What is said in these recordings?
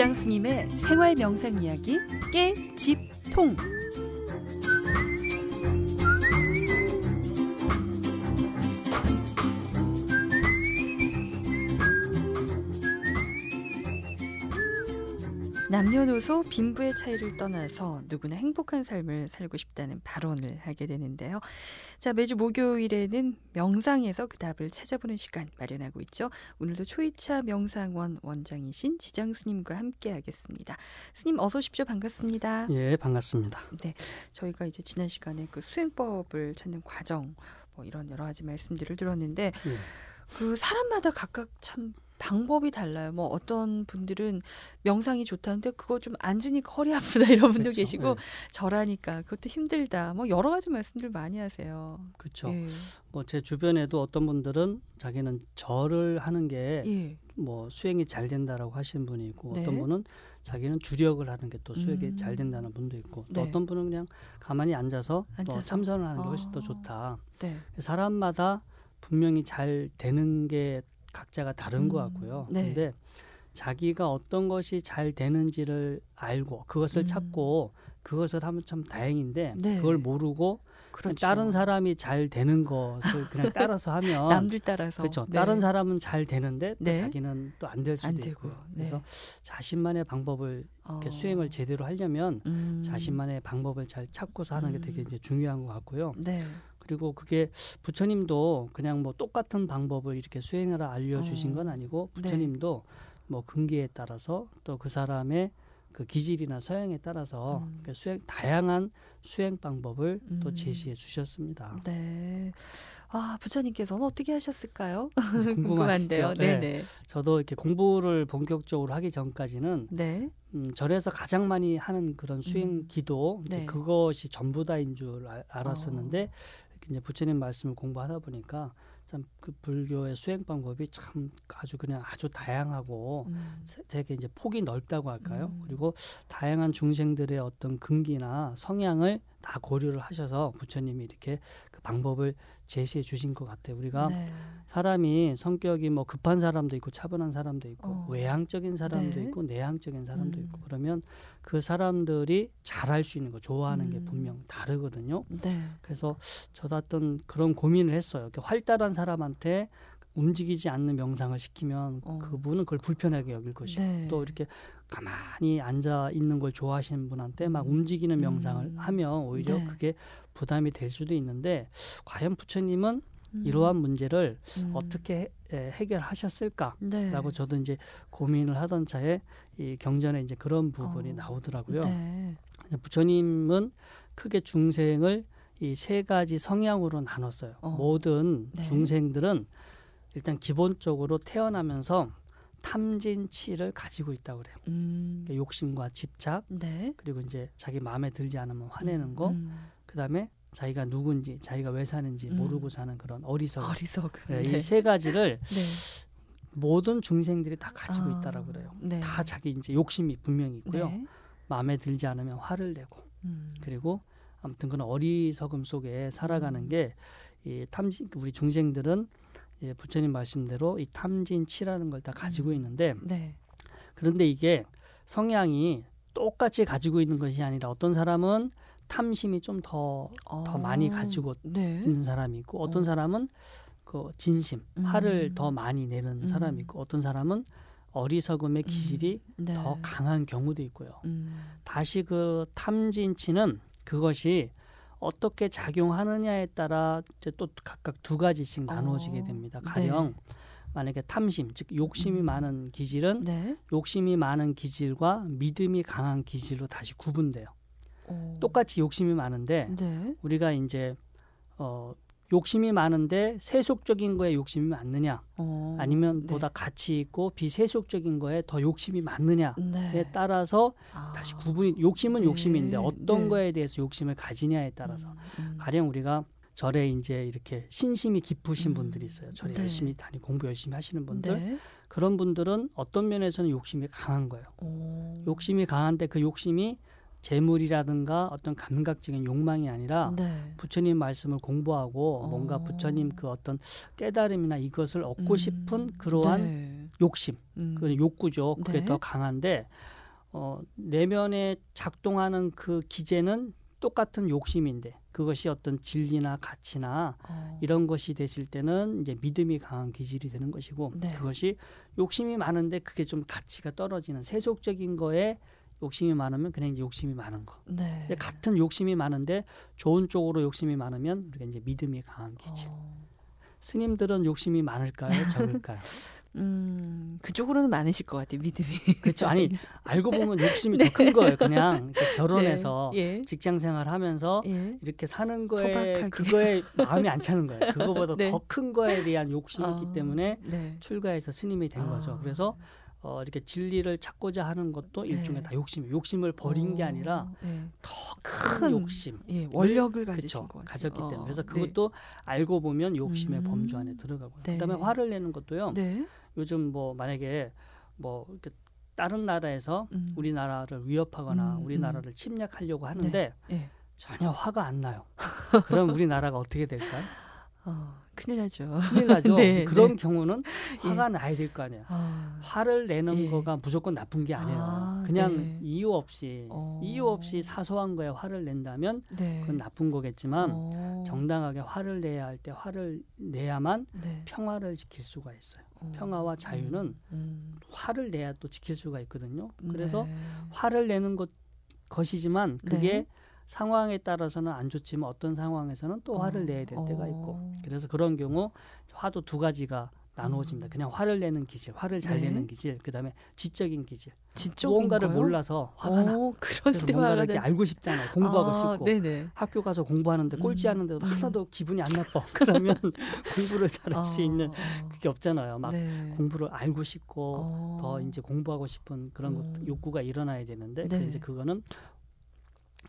지장 스님의 생활 명상 이야기 깨집통. 남녀노소 빈부의 차이를 떠나서 누구나 행복한 삶을 살고 싶다는 발언을 하게 되는데요. 자, 매주 목요일에는 명상에서 그 답을 찾아보는 시간 마련하고 있죠. 오늘도 초이차 명상원 원장이신 지장 스님과 함께 하겠습니다. 스님 어서 오십시오. 반갑습니다. 예, 반갑습니다. 네. 저희가 이제 지난 시간에 그 수행법을 찾는 과정 뭐 이런 여러 가지 말씀들을 들었는데 예. 그 사람마다 각각 참 방법이 달라요. 뭐 어떤 분들은 명상이 좋다는데 그거 좀 앉으니까 허리 아프다 이런 분도 그렇죠. 계시고 예. 절하니까 그것도 힘들다. 뭐 여러 가지 말씀들 많이 하세요. 그렇죠. 예. 뭐제 주변에도 어떤 분들은 자기는 절을 하는 게뭐 예. 수행이 잘 된다라고 하시는 분이 있고 네. 어떤 분은 자기는 주력을 하는 게 또 수행이 음. 잘 된다는 분도 있고 또 네. 어떤 분은 그냥 가만히 앉아서, 앉아서? 또 참선을 하는 게 훨씬 더 아. 좋다. 네. 사람마다 분명히 잘 되는 게 각자가 다른 것 음. 같고요. 네. 근데 자기가 어떤 것이 잘 되는지를 알고 그것을 음. 찾고 그것을 하면 참 다행인데 네. 그걸 모르고 그렇죠. 다른 사람이 잘 되는 것을 그냥 따라서 하면 남들 따라서 그렇죠. 네. 다른 사람은 잘 되는데 또 네. 자기는 또 안 될 수도 안. 있고요. 네. 그래서 자신만의 방법을 이렇게 어. 수행을 제대로 하려면 음. 자신만의 방법을 잘 찾고서 하는 게 음. 되게 이제 중요한 것 같고요. 네. 그리고 그게 부처님도 그냥 뭐 똑같은 방법을 이렇게 수행하라 알려주신 어. 건 아니고 네. 부처님도 뭐 근기에 따라서 또 그 사람의 그 기질이나 서양에 따라서 음. 그 수행 다양한 수행 방법을 또 음. 제시해 주셨습니다. 네. 아, 부처님께서는 어떻게 하셨을까요? 궁금한데요. 네. 네네. 저도 이렇게 공부를 본격적으로 하기 전까지는 네. 음, 절에서 가장 많이 하는 그런 수행 음. 기도 네. 그것이 전부다인 줄 알, 알았었는데 어. 이제 부처님 말씀을 공부하다 보니까 참 그 불교의 수행 방법이 참 아주 그냥 아주 다양하고 음. 세- 되게 이제 폭이 넓다고 할까요? 음. 그리고 다양한 중생들의 어떤 근기나 성향을 다 고려를 하셔서 부처님이 이렇게 그 방법을 제시해 주신 것 같아요. 우리가 네. 사람이 성격이 뭐 급한 사람도 있고 차분한 사람도 있고 어. 외향적인 사람도 네. 있고 내향적인 사람도 음. 있고 그러면 그 사람들이 잘할 수 있는 거 좋아하는 게 음. 분명 다르거든요. 네. 그래서 저도 어떤 그런 고민을 했어요. 이렇게 활달한 사람한테 움직이지 않는 명상을 시키면 어. 그분은 그걸 불편하게 여길 것이고 네. 또 이렇게 가만히 앉아 있는 걸 좋아하시는 분한테 막 음. 움직이는 명상을 음. 하면 오히려 네. 그게 부담이 될 수도 있는데 과연 부처님은 음. 이러한 문제를 음. 어떻게 해, 해결하셨을까라고 네. 저도 이제 고민을 하던 차에 이 경전에 이제 그런 부분이 어. 나오더라고요. 네. 부처님은 크게 중생을 이 세 가지 성향으로 나눴어요. 어. 모든 네. 중생들은 일단 기본적으로 태어나면서 탐진치를 가지고 있다고 그래요. 음. 그러니까 욕심과 집착 네. 그리고 이제 자기 마음에 들지 않으면 화내는 거, 음. 그다음에 자기가 누군지, 자기가 왜 사는지 음. 모르고 사는 그런 어리석음. 어리석음. 네, 네. 이세 가지를 네. 모든 중생들이 다 가지고 아, 있다라고 그래요. 네. 다 자기 이제 욕심이 분명히 있고요. 네. 마음에 들지 않으면 화를 내고 음. 그리고 아무튼 그런 어리석음 속에 살아가는 음. 게이 탐진 우리 중생들은 예, 부처님 말씀대로 이 탐진치라는 걸 다 가지고 음. 있는데 네. 그런데 이게 성향이 똑같이 가지고 있는 것이 아니라 어떤 사람은 탐심이 좀 더더 어. 많이 가지고 네. 있는 사람이 있고 어떤 어. 사람은 그 진심 음. 화를 더 많이 내는 음. 사람이 있고 어떤 사람은 어리석음의 기질이 음. 네. 더 강한 경우도 있고요. 음. 다시 그 탐진치는 그것이 어떻게 작용하느냐에 따라 이제 또 각각 두 가지씩 나누어지게 어, 됩니다. 네. 가령 만약에 탐심, 즉 욕심이 음. 많은 기질은 네. 욕심이 많은 기질과 믿음이 강한 기질로 다시 구분돼요. 어. 똑같이 욕심이 많은데 네. 우리가 이제 어 욕심이 많은데 세속적인 거에 욕심이 많느냐 어. 아니면 네. 보다 가치 있고 비세속적인 거에 더 욕심이 많느냐에 네. 따라서 아. 다시 구분이 욕심은 네. 욕심인데 욕심인데 어떤 네. 거에 대해서 욕심을 가지냐에 따라서 음, 음. 가령 우리가 절에 이제 이렇게 신심이 깊으신 음. 분들이 있어요. 절에 네. 열심히 다니 공부 열심히 하시는 분들 네. 그런 분들은 어떤 면에서는 욕심이 강한 거예요. 오. 욕심이 강한데 그 욕심이 재물이라든가 어떤 감각적인 욕망이 아니라 네. 부처님 말씀을 공부하고 어. 뭔가 부처님 그 어떤 깨달음이나 이것을 얻고 음. 싶은 그러한 네. 욕심, 음. 그 욕구죠. 그게 네. 더 강한데 어, 내면에 작동하는 그 기제는 똑같은 욕심인데 그것이 어떤 진리나 가치나 어. 이런 것이 됐을 때는 이제 믿음이 강한 기질이 되는 것이고 네. 그것이 욕심이 많은데 그게 좀 가치가 떨어지는 세속적인 거에 욕심이 많으면 그냥 이제 욕심이 많은 거. 네. 같은 욕심이 많은데 좋은 쪽으로 욕심이 많으면 우리가 이제 믿음이 강한 기질. 어. 스님들은 욕심이 많을까요, 적을까요? 음, 그쪽으로는 많으실 것 같아요, 믿음이. 그렇죠. 아니 알고 보면 욕심이 더큰 거예요. 그냥 이렇게 결혼해서 네. 예. 직장 생활 하면서 예. 이렇게 사는 거에 소박하게. 그거에 마음이 안 차는 거예요. 그거보다 네. 더큰 거에 대한 욕심이 어, 있기 때문에 네. 출가해서 스님이 된 거죠. 아. 그래서 어, 이렇게 진리를 찾고자 하는 것도 일종의 네. 다 욕심이에요. 욕심을 버린 게 어, 아니라 예. 더큰큰 욕심. 예, 원력을 가지신 그쵸. 가졌기 때문에 어, 그래서 네. 그것도 알고 보면 욕심의 음. 범주 안에 들어가고요. 네. 그다음에 화를 내는 것도요. 네. 요즘 뭐 만약에 뭐 이렇게 다른 나라에서 음. 우리나라를 위협하거나 음, 우리나라를 침략하려고 하는데 예. 전혀 화가 안 나요. 그럼 우리나라가 어떻게 될까요? 어, 큰일 나죠. 큰일 나죠. 네, 그런 네. 경우는 화가 나야 될 거 아니에요. 아, 화를 내는 예. 거가 무조건 나쁜 게 아니에요. 아, 그냥 네. 이유 없이 어. 이유 없이 사소한 거에 화를 낸다면 네. 그건 나쁜 거겠지만 어, 정당하게 화를 내야 할 때 화를 내야만 네. 평화를 지킬 수가 있어요. 어, 평화와 자유는 음, 화를 내야 또 지킬 수가 있거든요. 음. 그래서 네. 화를 내는 것 것이지만 그게 네. 상황에 따라서는 안 좋지만 어떤 상황에서는 또 화를 어, 내야 될 때가 어. 있고 그래서 그런 경우 화도 두 가지가 나누어집니다. 음. 그냥 화를 내는 기질, 화를 잘 네. 내는 기질, 그다음에 지적인 기질. 지적인 무언가를 거요? 몰라서 화가 나. 어, 그런 그래서 때 뭔가를 이렇게 나. 알고 싶잖아요. 공부하고 아, 싶고 네네. 학교 가서 공부하는데 음, 꼴찌 하는데도 음. 하나도 기분이 안 나빠. 그러면 공부를 잘할 수 어, 있는 어, 그게 없잖아요. 막 네. 공부를 알고 싶고 어. 더 이제 공부하고 싶은 그런 것 음. 욕구가 일어나야 되는데 그 네. 이제 그거는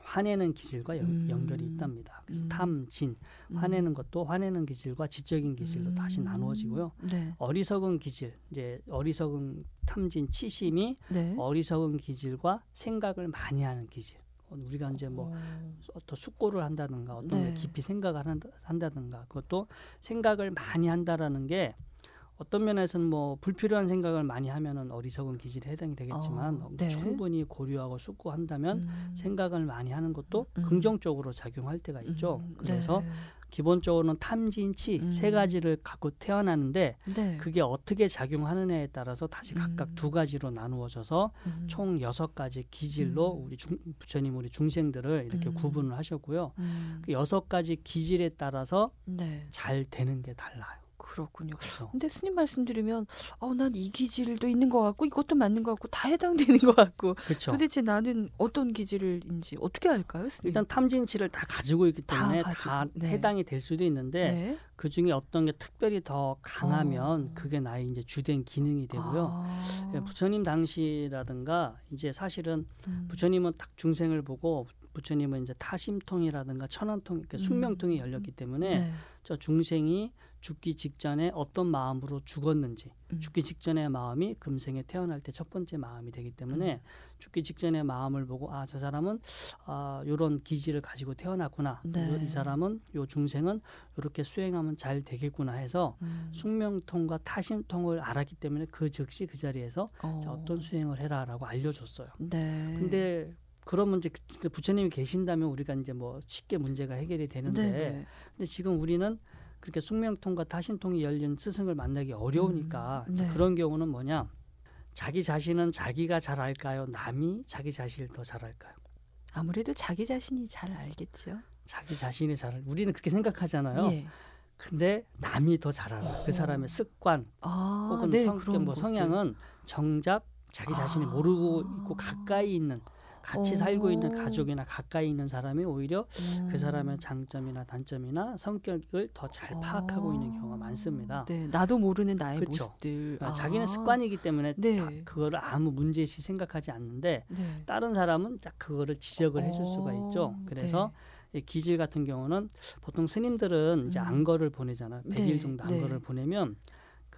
화내는 기질과 연, 음. 연결이 있답니다. 그래서 음. 탐, 진, 음. 화내는 것도 화내는 기질과 지적인 기질로 다시 음. 나누어지고요. 네. 어리석은 기질, 이제 어리석은 탐진, 치심이 네. 어리석은 기질과 생각을 많이 하는 기질. 어, 우리가 이제 뭐 어, 어떤 숙고를 한다든가 어떤 네. 걸 깊이 생각을 한다, 한다든가 그것도 생각을 많이 한다라는 게 어떤 면에서는 뭐 불필요한 생각을 많이 하면은 어리석은 기질에 해당이 되겠지만 어, 네. 충분히 고려하고 숙고한다면 음. 생각을 많이 하는 것도 음. 긍정적으로 작용할 때가 있죠. 음, 그래서 네. 기본적으로는 탐진치 음. 세 가지를 갖고 태어나는데 네. 그게 어떻게 작용하느냐에 따라서 다시 각각 음. 두 가지로 나누어져서 음. 총 여섯 가지 기질로 음. 우리 중, 부처님 우리 중생들을 이렇게 음. 구분을 하셨고요. 음. 그 여섯 가지 기질에 따라서 네. 잘 되는 게 달라요. 그렇군요. 그렇죠. 근데 스님 말씀 들으면 어, 난 이 기질도 있는 것 같고 이것도 맞는 것 같고 다 해당되는 것 같고 그렇죠. 도대체 나는 어떤 기질인지 어떻게 알까요, 스님? 일단 탐진치를 다 가지고 있기 다 때문에 다, 가지고, 네. 해당이 될 수도 있는데 네. 그 중에 어떤 게 특별히 더 강하면 어. 그게 나의 이제 주된 기능이 되고요. 아. 예, 부처님 당시라든가 이제 사실은 음. 부처님은 딱 중생을 보고 부처님은 이제 타심통이라든가 천안통, 그러니까 음. 숙명통이 열렸기 때문에 네. 저 중생이 죽기 직전에 어떤 마음으로 죽었는지 음. 죽기 직전의 마음이 금생에 태어날 때 첫 번째 마음이 되기 때문에 음. 죽기 직전의 마음을 보고 아 저 사람은 아 요런 기질을 가지고 태어났구나 네. 요- 이 사람은 요 중생은 이렇게 수행하면 잘 되겠구나 해서 음. 숙명통과 타심통을 알았기 때문에 그 즉시 그 자리에서 어. 자, 어떤 수행을 해라라고 알려줬어요. 네. 근데 그러면 이제 그 부처님이 계신다면 우리가 이제 뭐 쉽게 문제가 해결이 되는데 네, 네. 근데 지금 우리는 그렇게 숙명통과 타심통이 열린 스승을 만나기 어려우니까 음, 네. 그런 경우는 뭐냐 자기 자신은 자기가 잘 알까요 남이 자기 자신을 더 잘 알까요 아무래도 자기 자신이 잘 알겠죠. 자기 자신이 잘 알- 우리는 그렇게 생각하잖아요 예. 근데 남이 더 잘 알아 그 어. 사람의 습관 아, 혹은 네, 성격 그런 뭐 것들. 성향은 정작 자기 자신이 아. 모르고 있고 가까이 있는 같이 어. 살고 있는 가족이나 가까이 있는 사람이 오히려 음. 그 사람의 장점이나 단점이나 성격을 더 잘 파악하고 있는 경우가 많습니다. 네, 나도 모르는 나의 그쵸. 모습들. 아, 자기는 습관이기 때문에 네. 다 그거를 아무 문제시 생각하지 않는데 네. 다른 사람은 딱 그거를 지적을 해줄 수가 있죠. 어, 그래서 이 기질 같은 경우는 보통 스님들은 이제 음. 안거를 보내잖아요. 100일 네, 정도 네. 안거를 보내면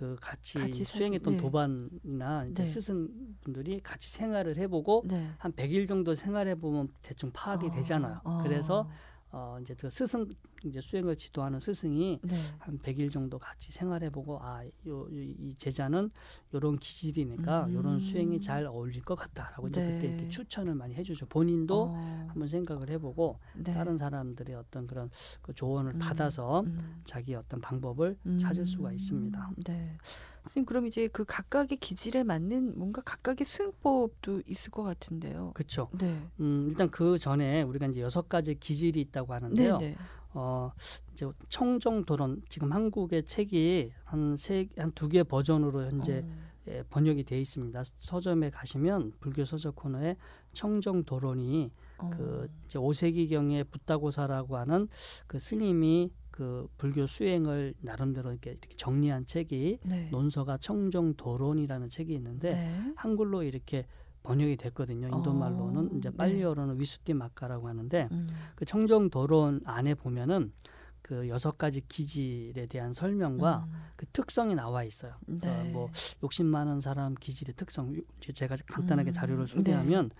그 같이, 같이 수행했던 네. 도반이나 네. 스승분들이 같이 생활을 해보고 네. 한 100일 정도 생활해 보면 대충 파악이 어, 되잖아요. 어. 그래서 어 이제 그 스승 이제 수행을 지도하는 스승이 네. 한 100일 정도 같이 생활해보고 아 요 이 제자는 요런 기질이니까 음. 요런 수행이 잘 어울릴 것 같다라고 이제 네. 그때 이렇게 추천을 많이 해주죠. 본인도 어, 한번 생각을 해보고 네. 다른 사람들의 어떤 그런 그 조언을 음. 받아서 음. 자기 어떤 방법을 찾을 수가 있습니다. 네. 선생님 그럼 이제 그 각각의 기질에 맞는 뭔가 각각의 수행법도 있을 것 같은데요. 그렇죠. 네. 음, 일단 그 전에 우리가 이제 여섯 가지 기질이 있다고 하는데요. 네, 네. 어, 이제 청정도론 지금 한국의 책이 한 세 한 두 개 버전으로 현재 어. 예, 번역이 돼 있습니다. 서점에 가시면 불교 서적 코너에 청정도론이 어. 그 이제 5세기 경에 붓다고사라고 하는 그 스님이 그 불교 수행을 나름대로 이렇게, 이렇게 정리한 책이 네. 논서가 청정도론이라는 책이 있는데 네. 한글로 이렇게 번역이 됐거든요. 인도 어, 말로는 이제 네. 빨리어로는 위수띠 마카라고 하는데 음. 그 청정 도론 안에 보면은 그 여섯 가지 기질에 대한 설명과 음. 그 특성이 나와 있어요. 네. 그러니까 뭐 욕심 많은 사람 기질의 특성 이제 제가 간단하게 음, 자료를 네. 소개하면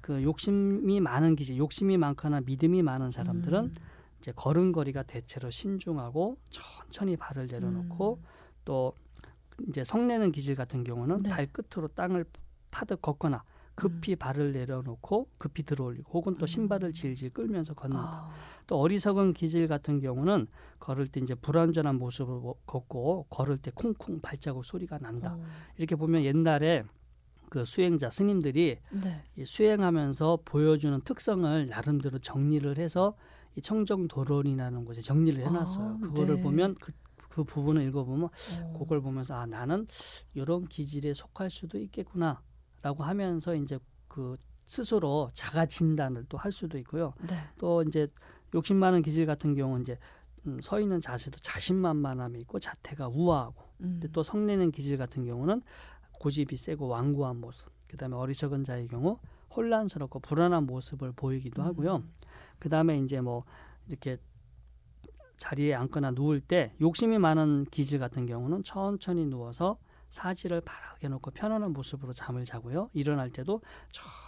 그 욕심이 많은 기질, 욕심이 많거나 믿음이 많은 사람들은 음. 이제 걸음걸이가 대체로 신중하고 천천히 발을 내려놓고 음. 또 이제 성내는 기질 같은 경우는 네. 발끝으로 땅을 파듯 걷거나 급히 발을 내려놓고 급히 들어올리고 혹은 또 음. 신발을 질질 끌면서 걷는다. 아. 또 어리석은 기질 같은 경우는 걸을 때 이제 불완전한 모습으로 걷고 걸을 때 쿵쿵 발자국 소리가 난다. 어. 이렇게 보면 옛날에 그 수행자 스님들이 네. 이 수행하면서 보여주는 특성을 나름대로 정리를 해서 이 청정 도론이라는 곳에 정리를 해놨어요. 아, 그거를 네. 보면 그, 그 부분을 읽어보면 어. 그걸 보면서 아 나는 이런 기질에 속할 수도 있겠구나 라고 하면서 이제 그 스스로 자가 진단을 또 할 수도 있고요. 네. 또 이제 욕심 많은 기질 같은 경우는 이제 음, 서 있는 자세도 자신만만함이 있고 자태가 우아하고 음. 근데 또 성내는 기질 같은 경우는 고집이 세고 완고한 모습 그다음에 어리석은 자의 경우 혼란스럽고 불안한 모습을 보이기도 하고요. 음. 그다음에 이제 뭐 이렇게 자리에 앉거나 누울 때 욕심이 많은 기질 같은 경우는 천천히 누워서 사지를 바르게 놓고 편안한 모습으로 잠을 자고요. 일어날 때도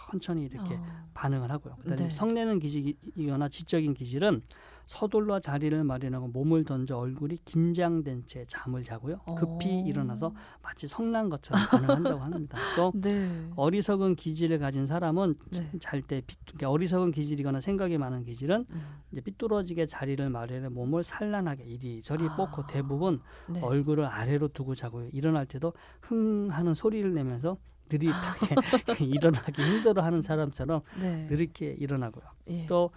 천천히 이렇게 어. 반응을 하고요. 그다음에 네. 성내는 기질이거나 지적인 기질은 서둘러 자리를 마련하고 몸을 던져 얼굴이 긴장된 채 잠을 자고요. 급히 어. 일어나서 마치 성난 것처럼 반응한다고 합니다. 또 네. 어리석은 기질을 가진 사람은 네. 잘때 어리석은 기질이거나 생각이 많은 기질은 음. 이제 삐뚤어지게 자리를 마련해 몸을 산란하게 이리저리 아. 뻗고 대부분 네. 얼굴을 아래로 두고 자고요. 일어날 때도 흥 하는 소리를 내면서 느릿하게 일어나기 힘들어하는 사람처럼 네. 느릿게 일어나고요. 예. 또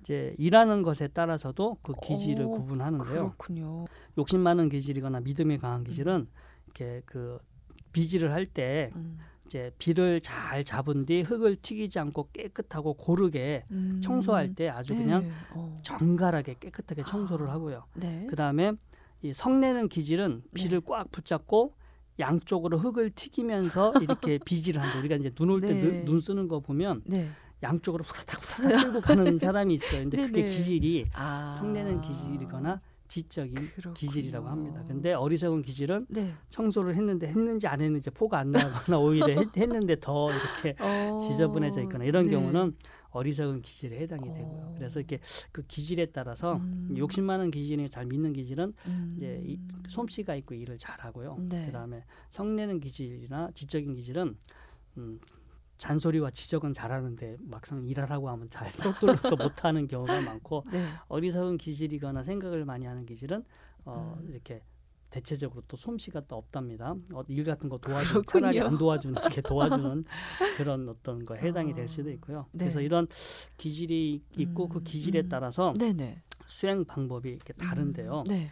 이제 일하는 것에 따라서도 그 기질을 오, 구분하는데요. 그렇군요. 욕심 많은 기질이거나 믿음이 강한 기질은 이렇게 그 비질을 할때 음. 이제 비를 잘 잡은 뒤 흙을 튀기지 않고 깨끗하고 고르게 음. 청소할 때 아주 그냥 네. 어. 정갈하게 깨끗하게 청소를 아. 하고요. 네. 그 다음에 이 성내는 기질은 비를 꽉 붙잡고 양쪽으로 흙을 튀기면서 이렇게 비질을 한다. 우리가 이제 눈 올때 네. 눈 쓰는 거 보면 네. 양쪽으로 후다닥 후다닥 쓸고 가는 사람이 있어요. 근데 그게 네네. 기질이 아. 성내는 기질이거나 지적인 그렇군요. 기질이라고 합니다. 근데 어리석은 기질은 네. 청소를 했는데 했는지 안 했는지 포가 안 나거나 오히려 했, 했는데 더 이렇게 어. 지저분해져 있거나 이런 네. 경우는 어리석은 기질에 해당이 되고요. 어. 그래서 이렇게 그 기질에 따라서 음. 욕심 많은 기질이 잘 믿는 기질은 음. 이제 이, 솜씨가 있고 일을 잘하고요. 네. 그다음에 성내는 기질이나 지적인 기질은 음, 잔소리와 지적은 잘하는데 막상 일하라고 하면 잘 쏙들어서 못하는 경우가 많고 네. 어리석은 기질이거나 생각을 많이 하는 기질은 어, 음. 이렇게 대체적으로 또 솜씨가 또 없답니다. 어, 일 같은 거 도와주는 그렇군요. 차라리 안 도와주는 게 도와주는 그런 어떤 거 해당이 아, 될 수도 있고요. 네. 그래서 이런 기질이 있고 그 음, 기질에 음. 따라서 네네. 수행 방법이 이렇게 다른데요. 음. 네.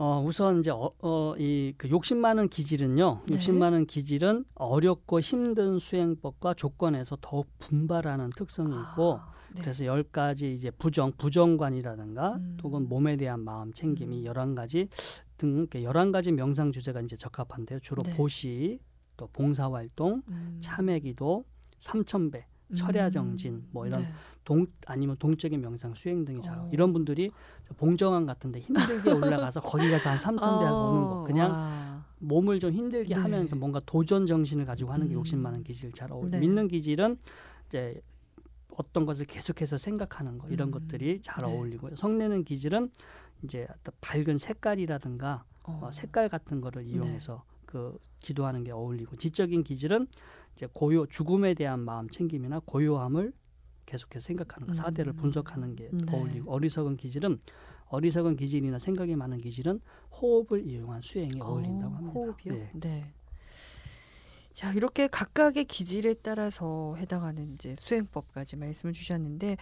어, 우선 이제 어, 어, 이그 욕심 많은 기질은요. 네. 욕심 많은 기질은 어렵고 힘든 수행법과 조건에서 더욱 분발하는 특성이 있고 아, 네. 그래서 열 가지 이제 부정 부정관이라든가 음. 혹은 몸에 대한 마음 챙김 음. 이 열한 가지 등 열한 가지 명상 주제가 이제 적합한데요. 주로 네. 보시, 또 봉사 활동, 음. 참회기도, 삼천배, 철야 정진 뭐 이런 네. 동 아니면 동적인 명상 수행 등이 잘 어. 이런 분들이 봉정한 같은데 힘들게 올라가서 거기 가서 한 삼천 배 하고 오는 거 그냥 와. 몸을 좀 힘들게 네. 하면서 뭔가 도전 정신을 가지고 하는 게 음. 욕심 많은 기질 잘 어울려. 네. 믿는 기질은 이제 어떤 것을 계속해서 생각하는 거 이런 음, 것들이 잘 네. 어울리고요. 성내는 기질은 이제 어떤 밝은 색깔이라든가 어. 어, 색깔 같은 거를 이용해서 그 기도하는 게 어울리고 지적인 기질은 이제 고요 죽음에 대한 마음 챙김이나 고요함을 계속해서 생각하는 거 음. 사대를 분석하는 게 네. 어울리고 어리석은 기질은 어리석은 기질이나 생각이 많은 기질은 호흡을 이용한 수행이 어울린다고 어, 합니다. 호흡이요? 네. 네. 자, 이렇게 각각의 기질에 따라서 해당하는 이제 수행법까지 말씀을 주셨는데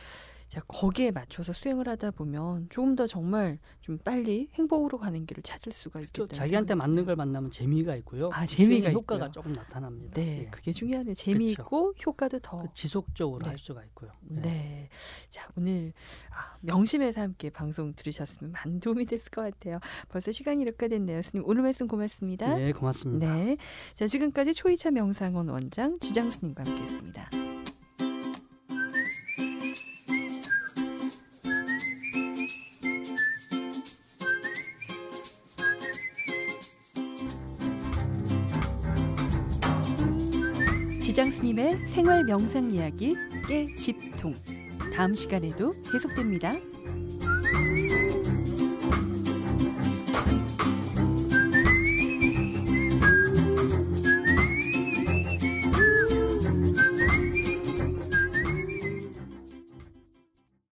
자, 거기에 맞춰서 수행을 하다 보면 조금 더 정말 좀 빨리 행복으로 가는 길을 찾을 수가 또 있겠다. 자기한테 맞는 걸 만나면 재미가 있고요. 아, 재미가 효과가 있고요. 조금 나타납니다. 네, 예. 그게 중요하네요. 재미있고 효과도 더. 그 지속적으로 네. 할 수가 있고요. 네. 자, 오늘 아, 명심해서 함께 방송 들으셨으면 많은 도움이 됐을 것 같아요. 벌써 시간이 이렇게 됐네요. 스님 오늘 말씀 고맙습니다. 네, 고맙습니다. 네. 자, 지금까지 초이차 명상원 원장 지장 스님과 함께 했습니다. 지장 스님의 생활 명상 이야기 깨집통. 다음 시간에도 계속됩니다.